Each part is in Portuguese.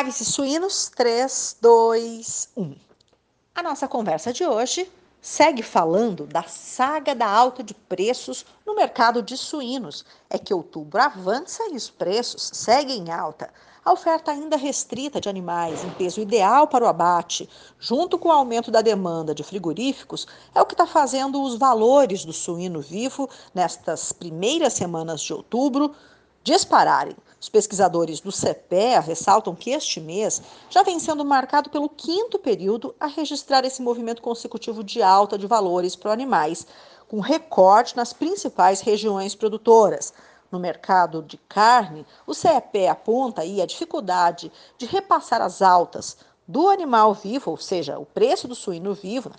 Aves e suínos, 3, 2, 1. A nossa conversa de hoje segue falando da saga da alta de preços no mercado de suínos. É que outubro avança e os preços seguem em alta. A oferta ainda restrita de animais em peso ideal para o abate, junto com o aumento da demanda de frigoríficos, é o que está fazendo os valores do suíno vivo nestas primeiras semanas de outubro dispararem. Os pesquisadores do CEPEA ressaltam que este mês já vem sendo marcado pelo quinto período a registrar esse movimento consecutivo de alta de valores para animais, com recorte nas principais regiões produtoras. No mercado de carne, o CEPE aponta aí a dificuldade de repassar as altas do animal vivo, ou seja, o preço do suíno vivo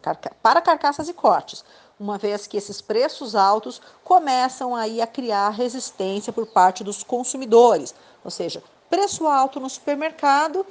para carcaças e cortes, uma vez que esses preços altos começam aí a criar resistência por parte dos consumidores, ou seja, preço alto no supermercado,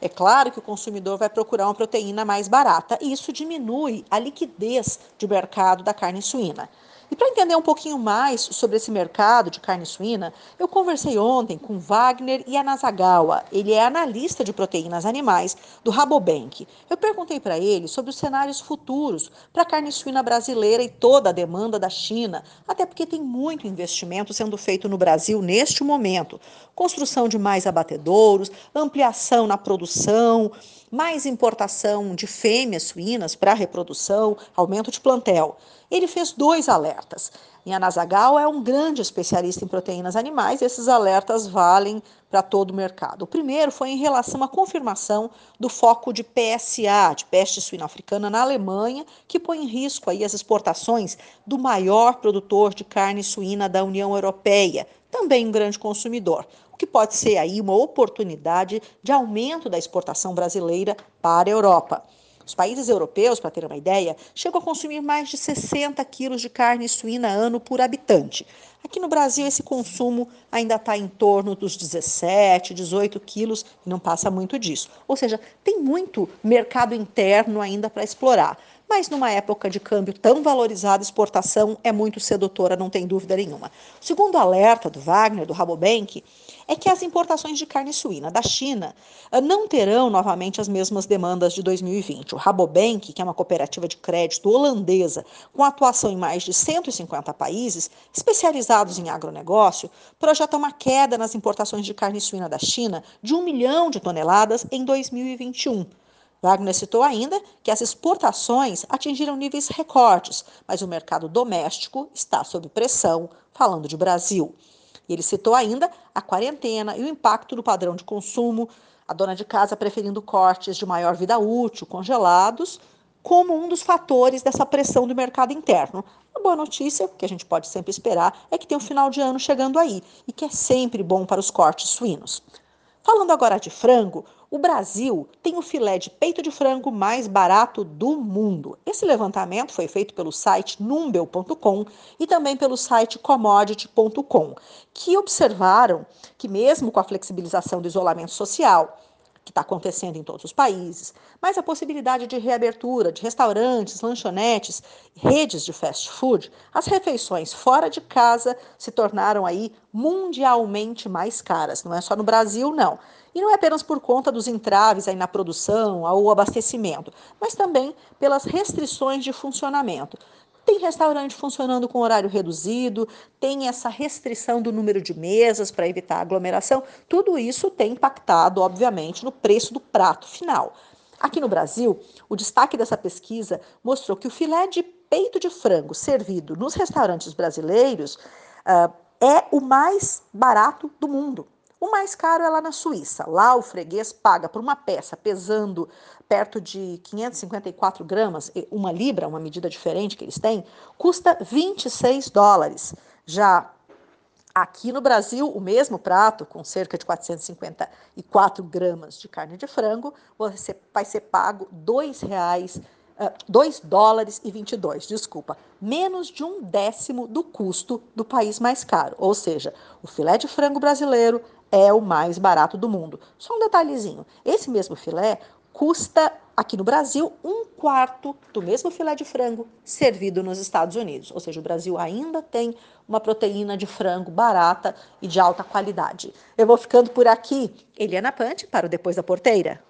é claro que o consumidor vai procurar uma proteína mais barata e isso diminui a liquidez de mercado da carne suína. E para entender um pouquinho mais sobre esse mercado de carne suína, eu conversei ontem com Wagner Yanazagawa. Ele é analista de proteínas animais do Rabobank. Eu perguntei para ele sobre os cenários futuros para a carne suína brasileira e toda a demanda da China, até porque tem muito investimento sendo feito no Brasil neste momento. Construção de mais abatedouros, ampliação na produção, mais importação de fêmeas suínas para reprodução, aumento de plantel. Ele fez dois alertas. Yanazagawa é um grande especialista em proteínas animais, esses alertas valem para todo o mercado. O primeiro foi em relação à confirmação do foco de PSA, de peste suína africana, na Alemanha, que põe em risco aí as exportações do maior produtor de carne suína da União Europeia, também um grande consumidor que pode ser aí uma oportunidade de aumento da exportação brasileira para a Europa. Os países europeus, para ter uma ideia, chegam a consumir mais de 60 quilos de carne suína ano por habitante. Aqui no Brasil, esse consumo ainda está em torno dos 17, 18 quilos e não passa muito disso. Ou seja, tem muito mercado interno ainda para explorar. Mas numa época de câmbio tão valorizado, exportação é muito sedutora, não tem dúvida nenhuma. O segundo alerta do Wagner, do Rabobank, é que as importações de carne suína da China ah, não terão novamente as mesmas demandas de 2020. O Rabobank, que é uma cooperativa de crédito holandesa com atuação em mais de 150 países, especializados em agronegócio, projeta uma queda nas importações de carne suína da China de um milhão de toneladas em 2021. Wagner citou ainda que as exportações atingiram níveis recordes, mas o mercado doméstico está sob pressão, falando de Brasil. Ele citou ainda a quarentena e o impacto no padrão de consumo, a dona de casa preferindo cortes de maior vida útil, congelados, como um dos fatores dessa pressão do mercado interno. A boa notícia, que a gente pode sempre esperar, é que tem o um final de ano chegando aí e que é sempre bom para os cortes suínos. Falando agora de frango, o Brasil tem o filé de peito de frango mais barato do mundo. Esse levantamento foi feito pelo site numbel.com e também pelo site commodity.com, que observaram que mesmo com a flexibilização do isolamento social, que está acontecendo em todos os países, mas a possibilidade de reabertura de restaurantes, lanchonetes, redes de fast food, as refeições fora de casa se tornaram aí mundialmente mais caras. Não é só no Brasil, não. E não é apenas por conta dos entraves aí na produção ou abastecimento, mas também pelas restrições de funcionamento. Tem restaurante funcionando com horário reduzido, tem essa restrição do número de mesas para evitar aglomeração. Tudo isso tem impactado, obviamente, no preço do prato final. Aqui no Brasil, o destaque dessa pesquisa mostrou que o filé de peito de frango servido nos restaurantes brasileiros uh, é o mais barato do mundo. O mais caro é lá na Suíça. Lá o freguês paga por uma peça pesando perto de 554 gramas, uma libra, uma medida diferente que eles têm, custa 26 dólares. Já aqui no Brasil, o mesmo prato, com cerca de 454 gramas de carne de frango, vai ser pago R$ reais 2 dólares e 22, desculpa, menos de um décimo do custo do país mais caro. Ou seja, o filé de frango brasileiro é o mais barato do mundo. Só um detalhezinho: esse mesmo filé custa Aqui no Brasil, um quarto do mesmo filé de frango servido nos Estados Unidos. Ou seja, o Brasil ainda tem uma proteína de frango barata e de alta qualidade. Eu vou ficando por aqui. Eliana Pante para o Depois da Porteira.